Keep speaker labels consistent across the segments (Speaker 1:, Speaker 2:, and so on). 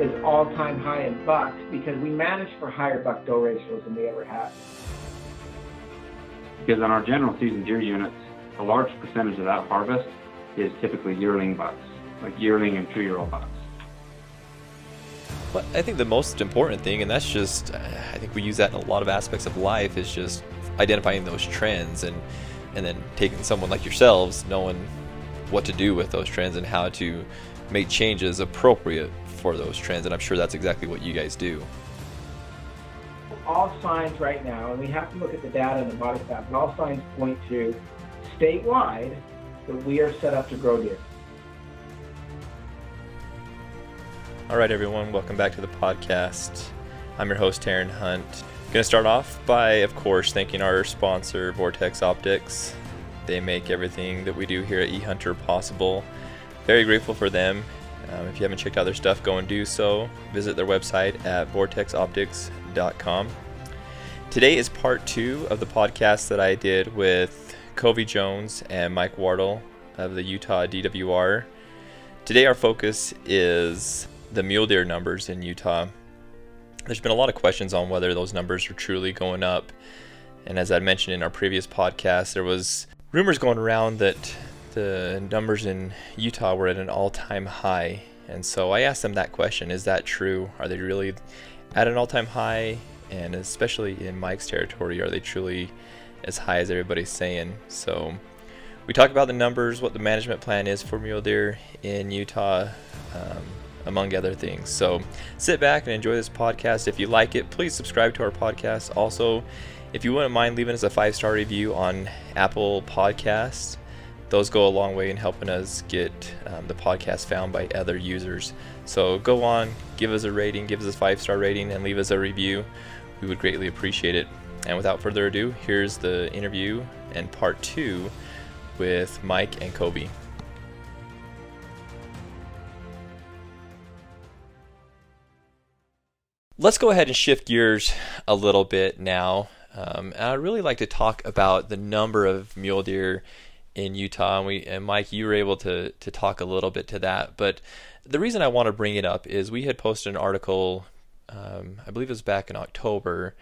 Speaker 1: is all-time high in bucks because we managed for higher buck-doe ratios than we ever have.
Speaker 2: Because on our general season deer units, a large percentage of that harvest is typically yearling bucks, like yearling and two-year-old bucks.
Speaker 3: But I think the most important thing, and that's just, I think we use that in a lot of aspects of life, is just identifying those trends and and then taking someone like yourselves, knowing what to do with those trends and how to make changes appropriate for those trends. And I'm sure that's exactly what you guys do.
Speaker 1: All signs right now, and we have to look at the data and the body fat, but all signs point to statewide that we are set up to grow deer.
Speaker 3: All right, everyone, welcome back to the podcast. I'm your host, Taryn Hunt. Going to start off by, of course, thanking our sponsor, Vortex Optics. They make everything that we do here at eHunter possible. Very grateful for them. Um, if you haven't checked out their stuff, go and do so. Visit their website at vortexoptics.com. Today is part two of the podcast that I did with Covey Jones and Mike Wardle of the Utah DWR. Today, our focus is the mule deer numbers in Utah. There's been a lot of questions on whether those numbers are truly going up. And as I mentioned in our previous podcast, there was rumors going around that the numbers in Utah were at an all-time high. And so I asked them that question, is that true? Are they really at an all-time high? And especially in Mike's territory, are they truly as high as everybody's saying? So we talk about the numbers, what the management plan is for mule deer in Utah. Um, among other things. So sit back and enjoy this podcast. If you like it, please subscribe to our podcast. Also, if you wouldn't mind leaving us a five star review on Apple Podcasts, those go a long way in helping us get um, the podcast found by other users. So go on, give us a rating, give us a five star rating, and leave us a review. We would greatly appreciate it. And without further ado, here's the interview and part two with Mike and Covey. let's go ahead and shift gears a little bit now. Um, I'd really like to talk about the number of mule deer in Utah. And, we, and Mike, you were able to, to talk a little bit to that. But the reason I want to bring it up is we had posted an article, um, I believe it was back in October,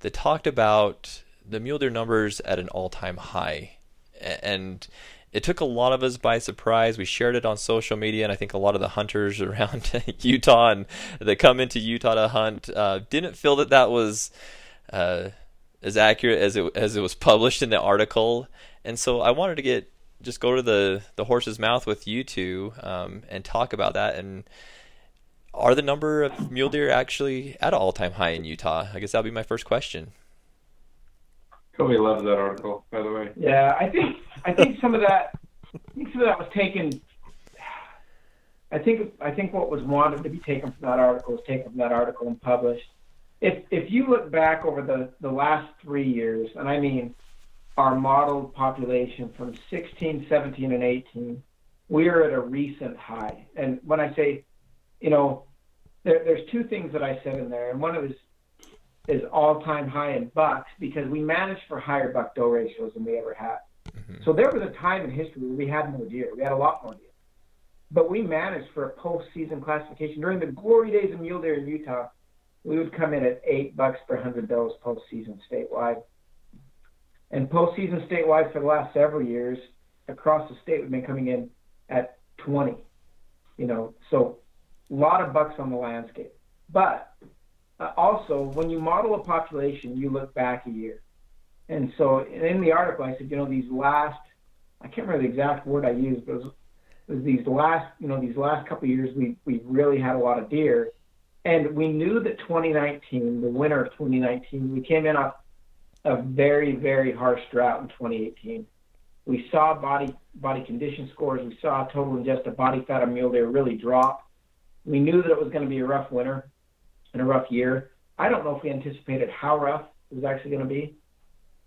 Speaker 3: that talked about the mule deer numbers at an all time high. And it took a lot of us by surprise. We shared it on social media, and I think a lot of the hunters around Utah and that come into Utah to hunt uh, didn't feel that that was uh, as accurate as it as it was published in the article. And so I wanted to get just go to the the horse's mouth with you two um, and talk about that. And are the number of mule deer actually at an all time high in Utah? I guess that'll be my first question.
Speaker 2: Covey loves that article, by the way.
Speaker 1: Yeah, I think I think some of that I think some of that was taken. I think I think what was wanted to be taken from that article was taken from that article and published. If if you look back over the the last three years, and I mean our modeled population from 16, 17, and 18, we are at a recent high. And when I say, you know, there, there's two things that I said in there, and one of is is all-time high in bucks because we managed for higher buck-doe ratios than we ever had. Mm-hmm. So there was a time in history where we had more deer. We had a lot more deer. But we managed for a post-season classification. During the glory days of mule deer in Utah, we would come in at eight bucks per hundred does post-season statewide. And postseason statewide for the last several years across the state, we've been coming in at 20. You know, so a lot of bucks on the landscape. But uh, also, when you model a population, you look back a year. And so in the article, I said, you know, these last, I can't remember the exact word I used, but it was, it was these last, you know, these last couple years, we, we really had a lot of deer. And we knew that 2019, the winter of 2019, we came in off a very, very harsh drought in 2018. We saw body body condition scores. We saw total ingested body fat of mule deer really drop. We knew that it was going to be a rough winter and a rough year. I don't know if we anticipated how rough it was actually going to be.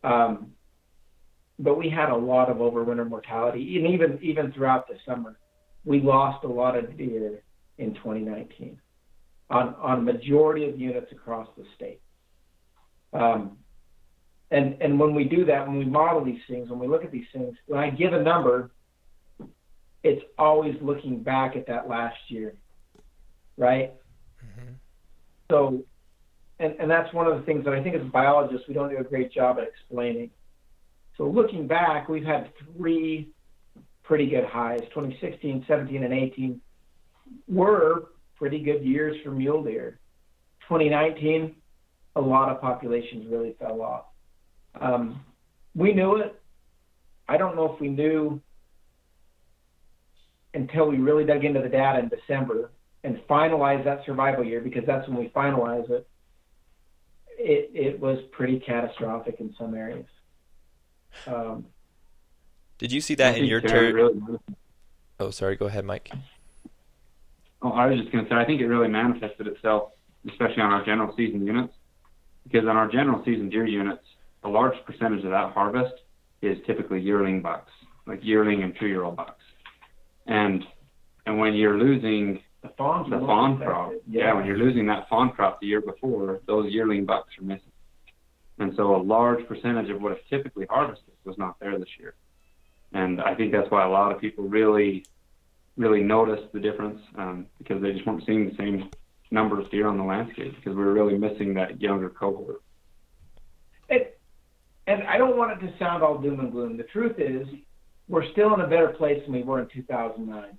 Speaker 1: Um, but we had a lot of overwinter mortality, and even even throughout the summer, we lost a lot of deer in 2019 on on a majority of units across the state. Um, and and when we do that, when we model these things, when we look at these things, when I give a number, it's always looking back at that last year, right? Mm-hmm. So, and, and that's one of the things that I think as biologists, we don't do a great job at explaining. So looking back, we've had three pretty good highs. 2016, 17, and 18 were pretty good years for mule deer. 2019, a lot of populations really fell off. Um, we knew it. I don't know if we knew until we really dug into the data in December and finalized that survival year because that's when we finalize it. It it was pretty catastrophic in some areas. Um,
Speaker 3: Did you see that in your
Speaker 2: turn?
Speaker 3: Really oh, sorry. Go ahead, Mike.
Speaker 2: Oh, I was just going to say, I think it really manifested itself, especially on our general season units, because on our general season deer units, a large percentage of that harvest is typically yearling bucks, like yearling and two-year-old bucks. And and when you're losing
Speaker 1: the fawn,
Speaker 2: the fawn crop, yeah. yeah, when you're losing that fawn crop the year before, those yearling bucks are missing. And so a large percentage of what is typically harvested was not there this year. And I think that's why a lot of people really, really noticed the difference um, because they just weren't seeing the same number of deer on the landscape because we were really missing that younger cohort.
Speaker 1: It, and I don't want it to sound all doom and gloom. The truth is, we're still in a better place than we were in 2009,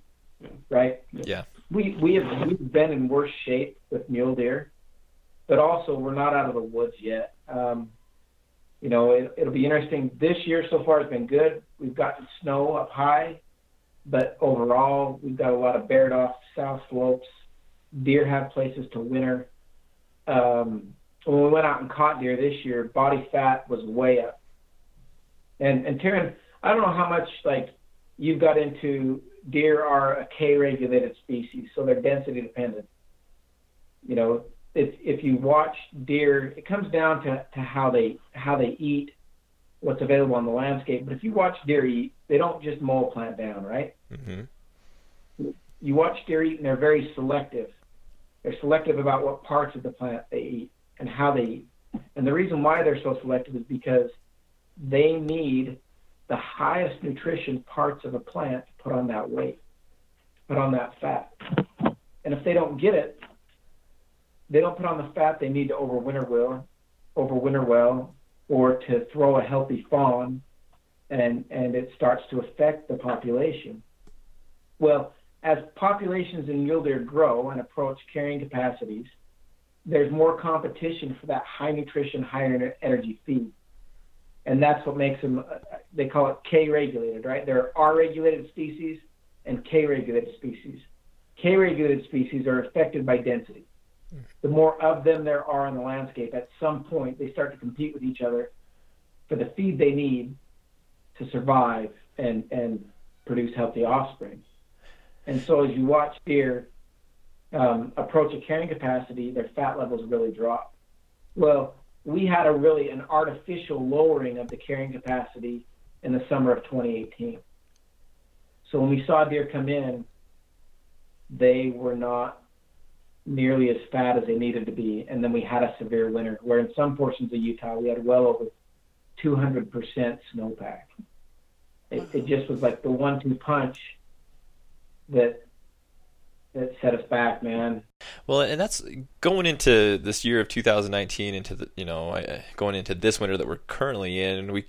Speaker 1: right?
Speaker 3: Yeah.
Speaker 1: We we have we've been in worse shape with mule deer, but also we're not out of the woods yet. Um, you know, it, it'll be interesting. This year so far has been good. We've gotten snow up high, but overall we've got a lot of bared off south slopes. Deer have places to winter. Um, when we went out and caught deer this year, body fat was way up. And and Taryn, I don't know how much like you've got into deer are a K regulated species, so they're density dependent. You know, if if you watch deer, it comes down to, to how they how they eat, what's available on the landscape. But if you watch deer eat, they don't just mow a plant down, right? Mm-hmm. You watch deer eat, and they're very selective. They're selective about what parts of the plant they eat and how they eat. And the reason why they're so selective is because they need the highest nutrition parts of a plant to put on that weight, put on that fat. And if they don't get it, they don't put on the fat they need to overwinter well, overwinter well, or to throw a healthy fawn, and and it starts to affect the population. Well, as populations in mule deer grow and approach carrying capacities, there's more competition for that high nutrition, high energy feed. And that's what makes them, uh, they call it K regulated, right? There are R regulated species and K regulated species. K regulated species are affected by density. The more of them there are in the landscape, at some point they start to compete with each other for the feed they need to survive and, and produce healthy offspring. And so as you watch deer um, approach a carrying capacity, their fat levels really drop. Well, we had a really an artificial lowering of the carrying capacity in the summer of 2018. So when we saw deer come in, they were not nearly as fat as they needed to be. And then we had a severe winter where in some portions of Utah we had well over 200% snowpack. It, it just was like the one-two punch that that set us back, man.
Speaker 3: Well, and that's going into this year of 2019, into the you know going into this winter that we're currently in, we.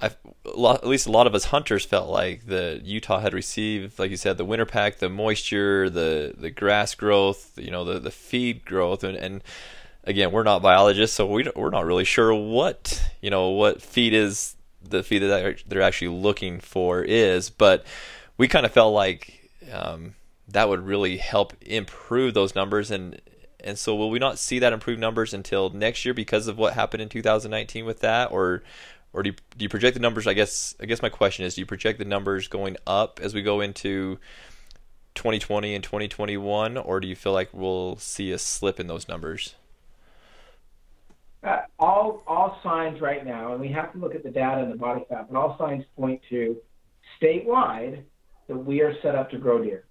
Speaker 3: I've, at least a lot of us hunters felt like the Utah had received, like you said, the winter pack, the moisture, the the grass growth, you know, the the feed growth, and, and again, we're not biologists, so we we're not really sure what you know what feed is the feed that they're actually looking for is, but we kind of felt like um, that would really help improve those numbers. And and so will we not see that improved numbers until next year because of what happened in 2019 with that? Or or do you, do you project the numbers? I guess I guess my question is do you project the numbers going up as we go into 2020 and 2021 or do you feel like we'll see a slip in those numbers?
Speaker 1: Uh, all all signs right now and we have to look at the data and the body fat but all signs point to statewide that we are set up to grow deer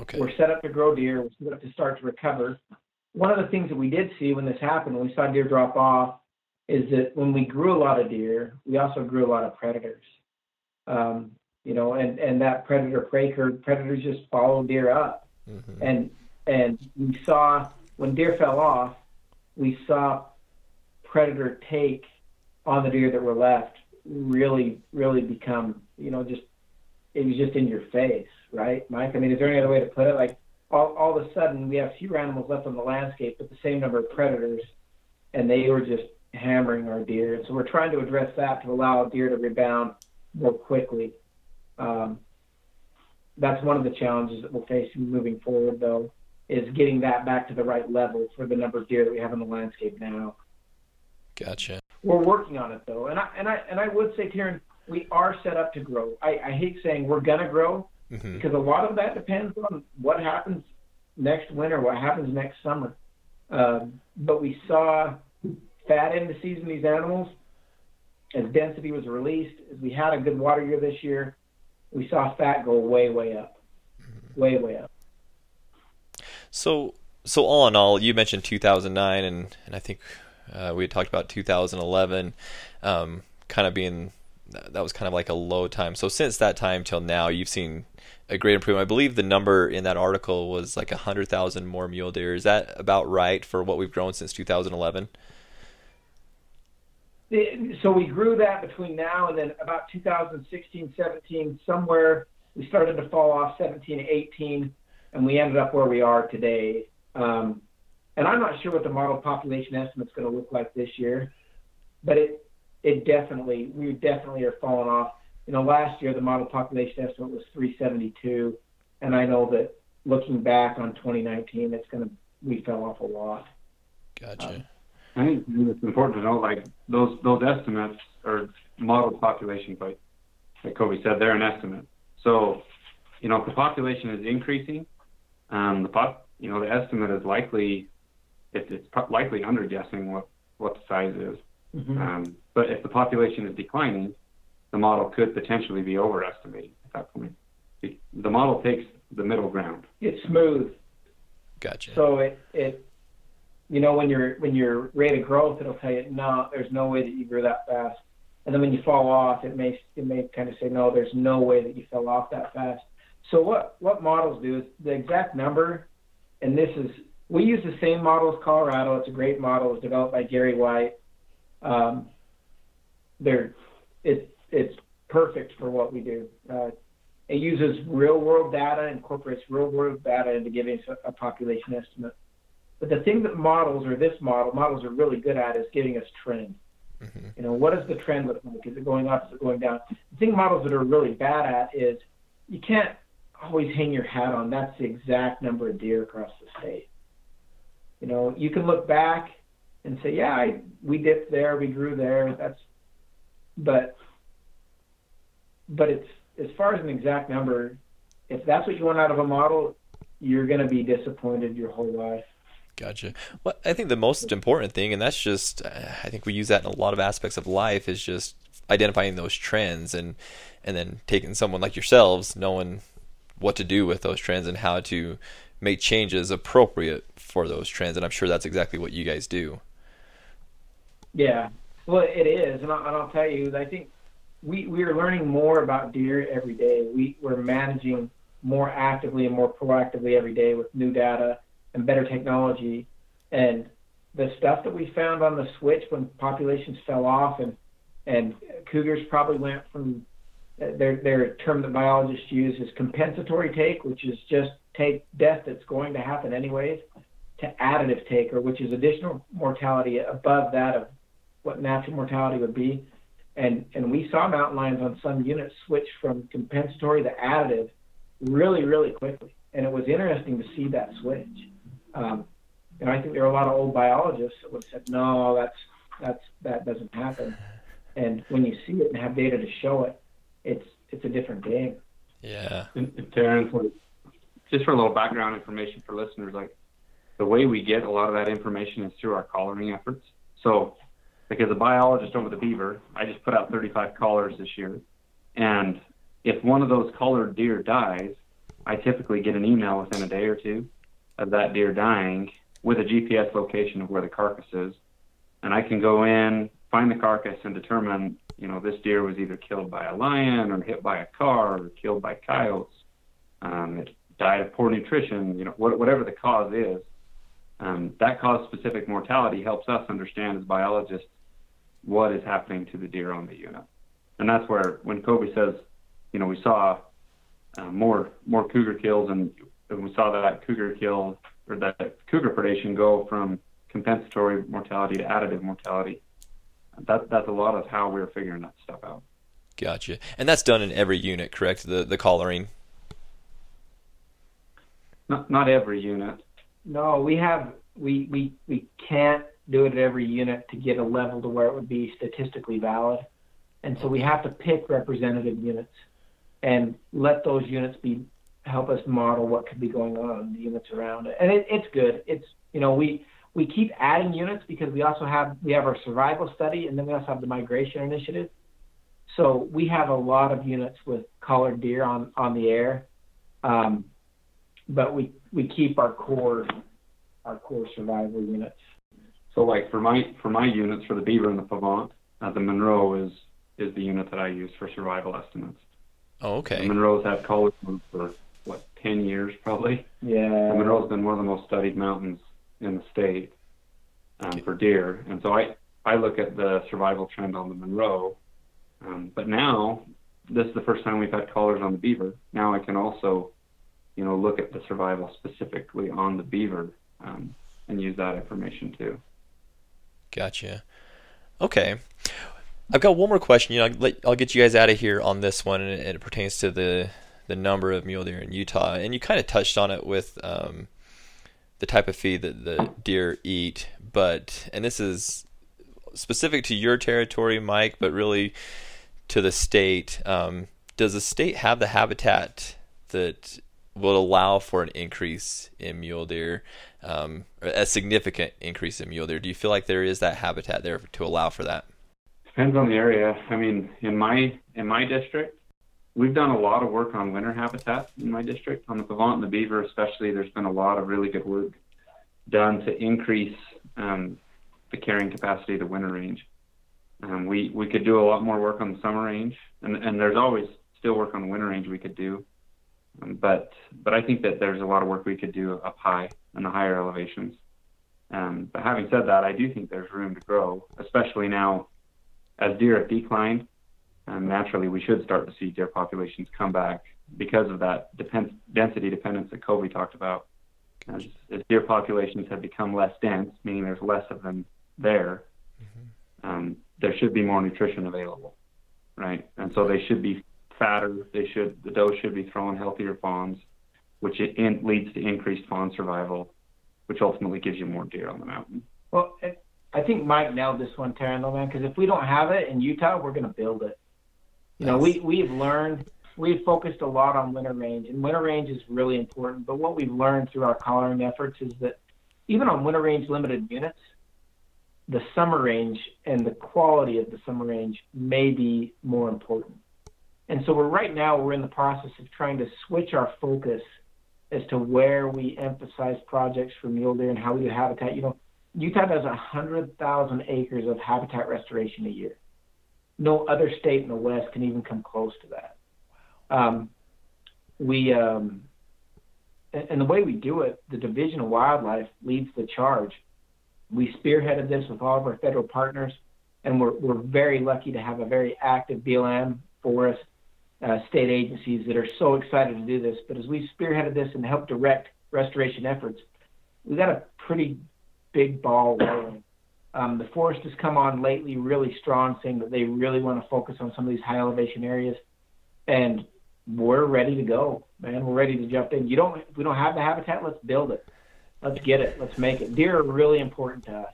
Speaker 3: Okay.
Speaker 1: We're set up to grow deer. We're set up to start to recover. One of the things that we did see when this happened, when we saw deer drop off, is that when we grew a lot of deer, we also grew a lot of predators. Um, you know, and and that predator prey curve, predators just follow deer up, mm-hmm. and and we saw when deer fell off, we saw predator take on the deer that were left really, really become, you know, just it was just in your face, right, Mike? I mean, is there any other way to put it? Like all, all of a sudden, we have fewer animals left on the landscape, but the same number of predators, and they were just hammering our deer. And so we're trying to address that to allow deer to rebound more quickly. Um, that's one of the challenges that we'll face moving forward, though, is getting that back to the right level for the number of deer that we have in the landscape now.
Speaker 3: Gotcha.
Speaker 1: We're working on it though, and I and I and I would say, Kieran, we are set up to grow. I, I hate saying we're gonna grow mm-hmm. because a lot of that depends on what happens next winter, what happens next summer. Um, but we saw fat in the season these animals as density was released. As we had a good water year this year, we saw fat go way way up, mm-hmm. way way up.
Speaker 3: So so all in all, you mentioned 2009, and and I think uh, we had talked about 2011, um, kind of being that was kind of like a low time. So since that time till now, you've seen a great improvement. I believe the number in that article was like 100,000 more mule deer. Is that about right for what we've grown since 2011?
Speaker 1: So we grew that between now and then about 2016, 17, somewhere we started to fall off 17, 18, and we ended up where we are today. Um, and I'm not sure what the model population estimate is going to look like this year, but it it definitely we definitely are falling off. You know, last year the model population estimate was 372, and I know that looking back on 2019, it's going to we fell off a lot.
Speaker 3: Gotcha. Um,
Speaker 2: I think it's important to know, like those those estimates are model population, but like Covey said, they're an estimate. So, you know, if the population is increasing, um, the pop, you know, the estimate is likely, it, it's likely under guessing what what the size is. Mm-hmm. Um, but if the population is declining, the model could potentially be overestimating at that point. The model takes the middle ground.
Speaker 1: It's smooth.
Speaker 3: Gotcha.
Speaker 1: So it it you know when you're when your rate of growth it'll tell you no there's no way that you grew that fast and then when you fall off it may it may kind of say no there's no way that you fell off that fast so what what models do is the exact number and this is we use the same model as colorado it's a great model it's developed by gary white um, they're it, it's perfect for what we do uh, it uses real world data incorporates real world data into giving us a, a population estimate but the thing that models or this model models are really good at is giving us trend. Mm-hmm. You know, what does the trend look like? Is it going up? Is it going down? The thing models that are really bad at is you can't always hang your hat on that's the exact number of deer across the state. You know, you can look back and say, yeah, I, we dipped there, we grew there. That's, but, but it's as far as an exact number. If that's what you want out of a model, you're going to be disappointed your whole life.
Speaker 3: Gotcha. Well, I think the most important thing, and that's just, uh, I think we use that in a lot of aspects of life, is just identifying those trends and and then taking someone like yourselves, knowing what to do with those trends and how to make changes appropriate for those trends. And I'm sure that's exactly what you guys do.
Speaker 1: Yeah, well, it is, and I'll, and I'll tell you, I think we we are learning more about deer every day. We we're managing more actively and more proactively every day with new data and better technology. And the stuff that we found on the switch when populations fell off and and cougars probably went from their their term that biologists use is compensatory take, which is just take death that's going to happen anyways, to additive take, or which is additional mortality above that of what natural mortality would be. And and we saw mountain lions on some units switch from compensatory to additive really, really quickly. And it was interesting to see that switch. Um, and I think there are a lot of old biologists that would have said, no, that's that's that doesn't happen. And when you see it and have data to show it, it's it's a different game.
Speaker 3: Yeah.
Speaker 2: And, and Terrence, just for a little background information for listeners, like the way we get a lot of that information is through our collaring efforts. So, as a biologist over the beaver, I just put out 35 collars this year, and if one of those collared deer dies, I typically get an email within a day or two of that deer dying with a GPS location of where the carcass is. And I can go in, find the carcass, and determine, you know, this deer was either killed by a lion or hit by a car or killed by coyotes. Um, it died of poor nutrition, you know, whatever the cause is. um, that cause-specific mortality helps us understand as biologists what is happening to the deer on the unit. And that's where when Covey says, you know, we saw uh, more more cougar kills and, and we saw that cougar kill or that cougar predation go from compensatory mortality to additive mortality. That that's a lot of how we're figuring that stuff out.
Speaker 3: Gotcha. And that's done in every unit, correct? The the collaring.
Speaker 2: Not not every unit.
Speaker 1: No, we have we we we can't do it at every unit to get a level to where it would be statistically valid. And so we have to pick representative units and let those units be help us model what could be going on in the units around it. And it, it's good. It's you know we we keep adding units because we also have we have our survival study and then we also have the migration initiative. So we have a lot of units with collared deer on on the air, um, but we we keep our core our core survival units.
Speaker 2: So like for my for my units for the beaver and the pavant, uh, the Monroe is is the unit that I use for survival estimates.
Speaker 3: Oh, okay.
Speaker 2: The Monroe's had college for what ten years probably.
Speaker 1: Yeah.
Speaker 2: The Monroe's been one of the most studied mountains in the state um, okay. for deer, and so I I look at the survival trend on the Monroe. Um, but now this is the first time we've had collars on the beaver. Now I can also, you know, look at the survival specifically on the beaver um, and use that information too.
Speaker 3: Gotcha. Okay. I've got one more question. You know, I'll get you guys out of here on this one, and it pertains to the the number of mule deer in Utah. And you kind of touched on it with um, the type of feed that the deer eat, but and this is specific to your territory, Mike, but really to the state. Um, does the state have the habitat that will allow for an increase in mule deer, um, a significant increase in mule deer? Do you feel like there is that habitat there to allow for that?
Speaker 2: Depends on the area. I mean, in my in my district, we've done a lot of work on winter habitat in my district. On the Pavant and the Beaver, especially, there's been a lot of really good work done to increase um, the carrying capacity of the winter range. Um, we we could do a lot more work on the summer range, and and there's always still work on the winter range we could do. Um, but but I think that there's a lot of work we could do up high in the higher elevations. Um, but having said that, I do think there's room to grow, especially now as deer have declined, um, naturally we should start to see deer populations come back because of that depend- density dependence that Covey talked about. As, as, deer populations have become less dense, meaning there's less of them there, mm-hmm. um, there should be more nutrition available, right? And so they should be fatter. They should the doe should be throwing healthier fawns, which it in, leads to increased fawn survival, which ultimately gives you more deer on the mountain.
Speaker 1: Well, I think Mike nailed this one, Taryn, though, man. Because if we don't have it in Utah, we're going to build it. You know, we we've learned we've focused a lot on winter range, and winter range is really important. But what we've learned through our collaring efforts is that even on winter range limited units, the summer range and the quality of the summer range may be more important. And so we're right now we're in the process of trying to switch our focus as to where we emphasize projects for mule deer and how we do habitat. You know, Utah does 100,000 acres of habitat restoration a year. No other state in the West can even come close to that. Um, we um, and the way we do it, the Division of Wildlife leads the charge. We spearheaded this with all of our federal partners, and we're we're very lucky to have a very active BLM, forest, uh, state agencies that are so excited to do this. But as we spearheaded this and helped direct restoration efforts, we got a pretty big ball rolling. Um, the forest has come on lately really strong, saying that they really want to focus on some of these high elevation areas, and we're ready to go, man. We're ready to jump in. You don't, we don't have the habitat, let's build it. Let's get it. Let's make it. Deer are really important to us.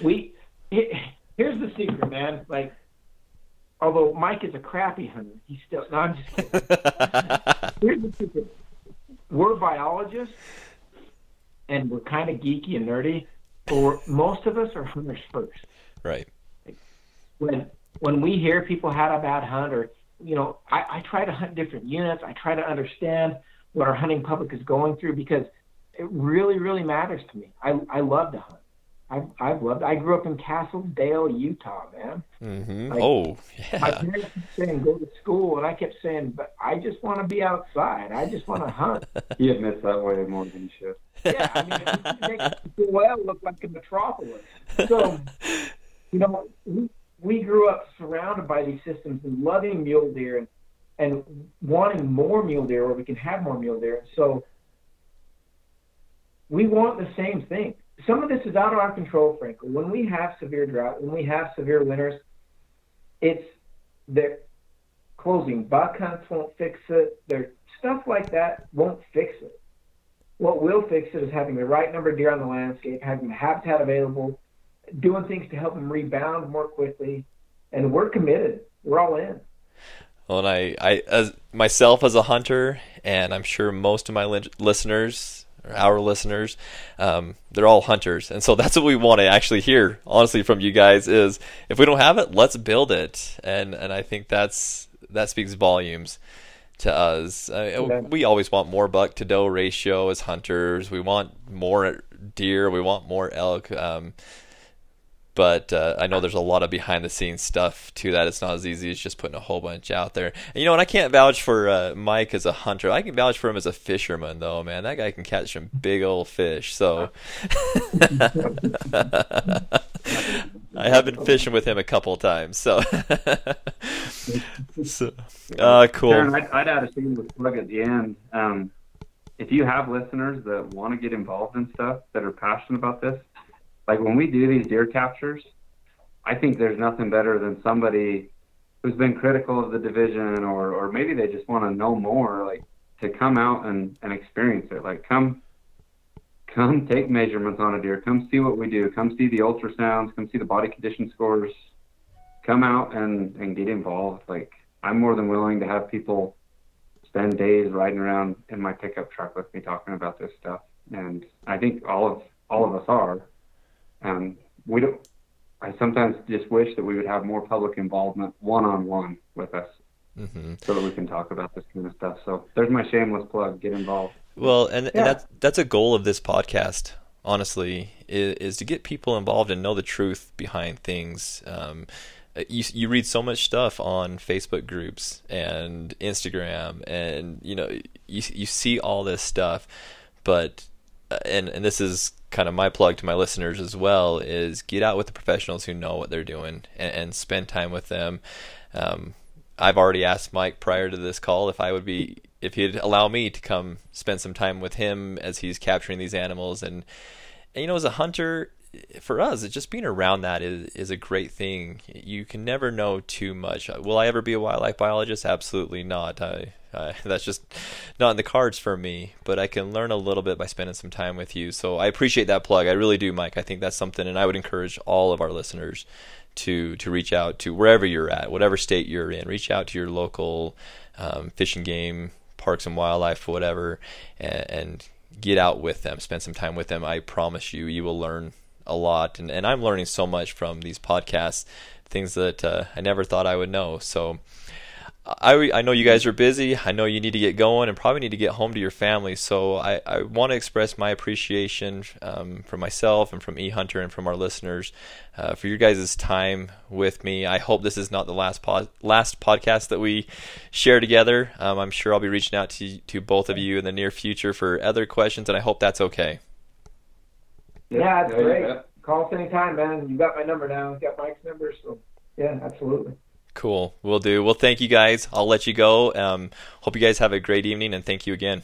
Speaker 1: We here's the secret, man. Like, although Mike is a crappy hunter, he's still. No, I'm just kidding. here's the secret. We're biologists, and we're kind of geeky and nerdy for most of us are hunters first.
Speaker 3: Right.
Speaker 1: When when we hear people had a bad hunt, or you know, I, I try to hunt different units. I try to understand what our hunting public is going through because it really, really matters to me. I I love to hunt. I've, I've loved. I grew up in Castle Dale, Utah, man.
Speaker 3: Mm-hmm. Like, oh, yeah.
Speaker 1: My parents kept saying go to school, and I kept saying, but I just want to be outside. I just want to hunt.
Speaker 2: he admits that way more than you should.
Speaker 1: Yeah, I mean, it makes well look like a metropolis. So, you know, we, we grew up surrounded by these systems and loving mule deer and and wanting more mule deer where we can have more mule deer. So we want the same thing some of this is out of our control, frankly. When we have severe drought, when we have severe winters, it's the closing buck hunts won't fix it. There stuff like that won't fix it. What will fix it is having the right number of deer on the landscape, having the habitat available, doing things to help them rebound more quickly, and we're committed. We're all in.
Speaker 3: Well, and I, I as myself as a hunter, and I'm sure most of my li- listeners our listeners, um, they're all hunters, and so that's what we want to actually hear, honestly, from you guys. Is if we don't have it, let's build it, and and I think that's that speaks volumes to us. Uh, we always want more buck to doe ratio as hunters. We want more deer. We want more elk. Um, but uh, I know there's a lot of behind the scenes stuff to that. It's not as easy as just putting a whole bunch out there. And, you know, and I can't vouch for uh, Mike as a hunter. I can vouch for him as a fisherman, though. Man, that guy can catch some big old fish. So I have been fishing with him a couple times. So, so uh, cool.
Speaker 2: I'd, I'd add a shameless plug at the end. Um, if you have listeners that want to get involved in stuff that are passionate about this, like when we do these deer captures, I think there's nothing better than somebody who's been critical of the division or or maybe they just want to know more, like to come out and, and experience it. Like come come take measurements on a deer, come see what we do, come see the ultrasounds, come see the body condition scores, come out and, and get involved. Like I'm more than willing to have people spend days riding around in my pickup truck with me talking about this stuff. And I think all of all of us are. Um, we don't. I sometimes just wish that we would have more public involvement one on one with us, mm-hmm. so that we can talk about this kind of stuff. So there's my shameless plug: get involved.
Speaker 3: Well, and, yeah. and that's that's a goal of this podcast. Honestly, is, is to get people involved and know the truth behind things. Um, you you read so much stuff on Facebook groups and Instagram, and you know you you see all this stuff, but and and this is kind of my plug to my listeners as well is get out with the professionals who know what they're doing and, and spend time with them. Um, I've already asked Mike prior to this call if I would be if he'd allow me to come spend some time with him as he's capturing these animals and, and you know as a hunter for us, it's just being around that is is a great thing. You can never know too much. Will I ever be a wildlife biologist? Absolutely not. I, I, that's just not in the cards for me. But I can learn a little bit by spending some time with you. So I appreciate that plug. I really do, Mike. I think that's something, and I would encourage all of our listeners to to reach out to wherever you're at, whatever state you're in. Reach out to your local um, fishing game, parks and wildlife, whatever, and, and get out with them. Spend some time with them. I promise you, you will learn a lot, and, and I'm learning so much from these podcasts, things that uh, I never thought I would know. So I, I know you guys are busy. I know you need to get going and probably need to get home to your family. So I, I want to express my appreciation um, from myself and from eHunter and from our listeners uh, for your guys' time with me. I hope this is not the last pod, last podcast that we share together. Um, I'm sure I'll be reaching out to to both of you in the near future for other questions, and I hope that's okay.
Speaker 1: Yeah, that's great. Call us anytime, man. You got my number now. You got Mike's number, so yeah, absolutely.
Speaker 3: Cool. We'll do. Well, thank you guys. I'll let you go. Um, hope you guys have a great evening, and thank you again.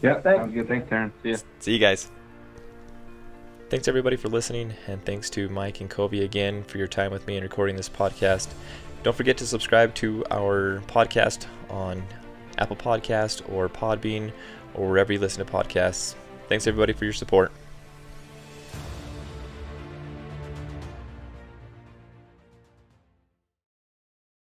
Speaker 2: Yeah, thanks. Sounds good. Thanks, Taryn. See you.
Speaker 3: See you guys. Thanks everybody for listening, and thanks to Mike and Covey again for your time with me and recording this podcast. Don't forget to subscribe to our podcast on Apple Podcast or Podbean or wherever you listen to podcasts. Thanks everybody for your support.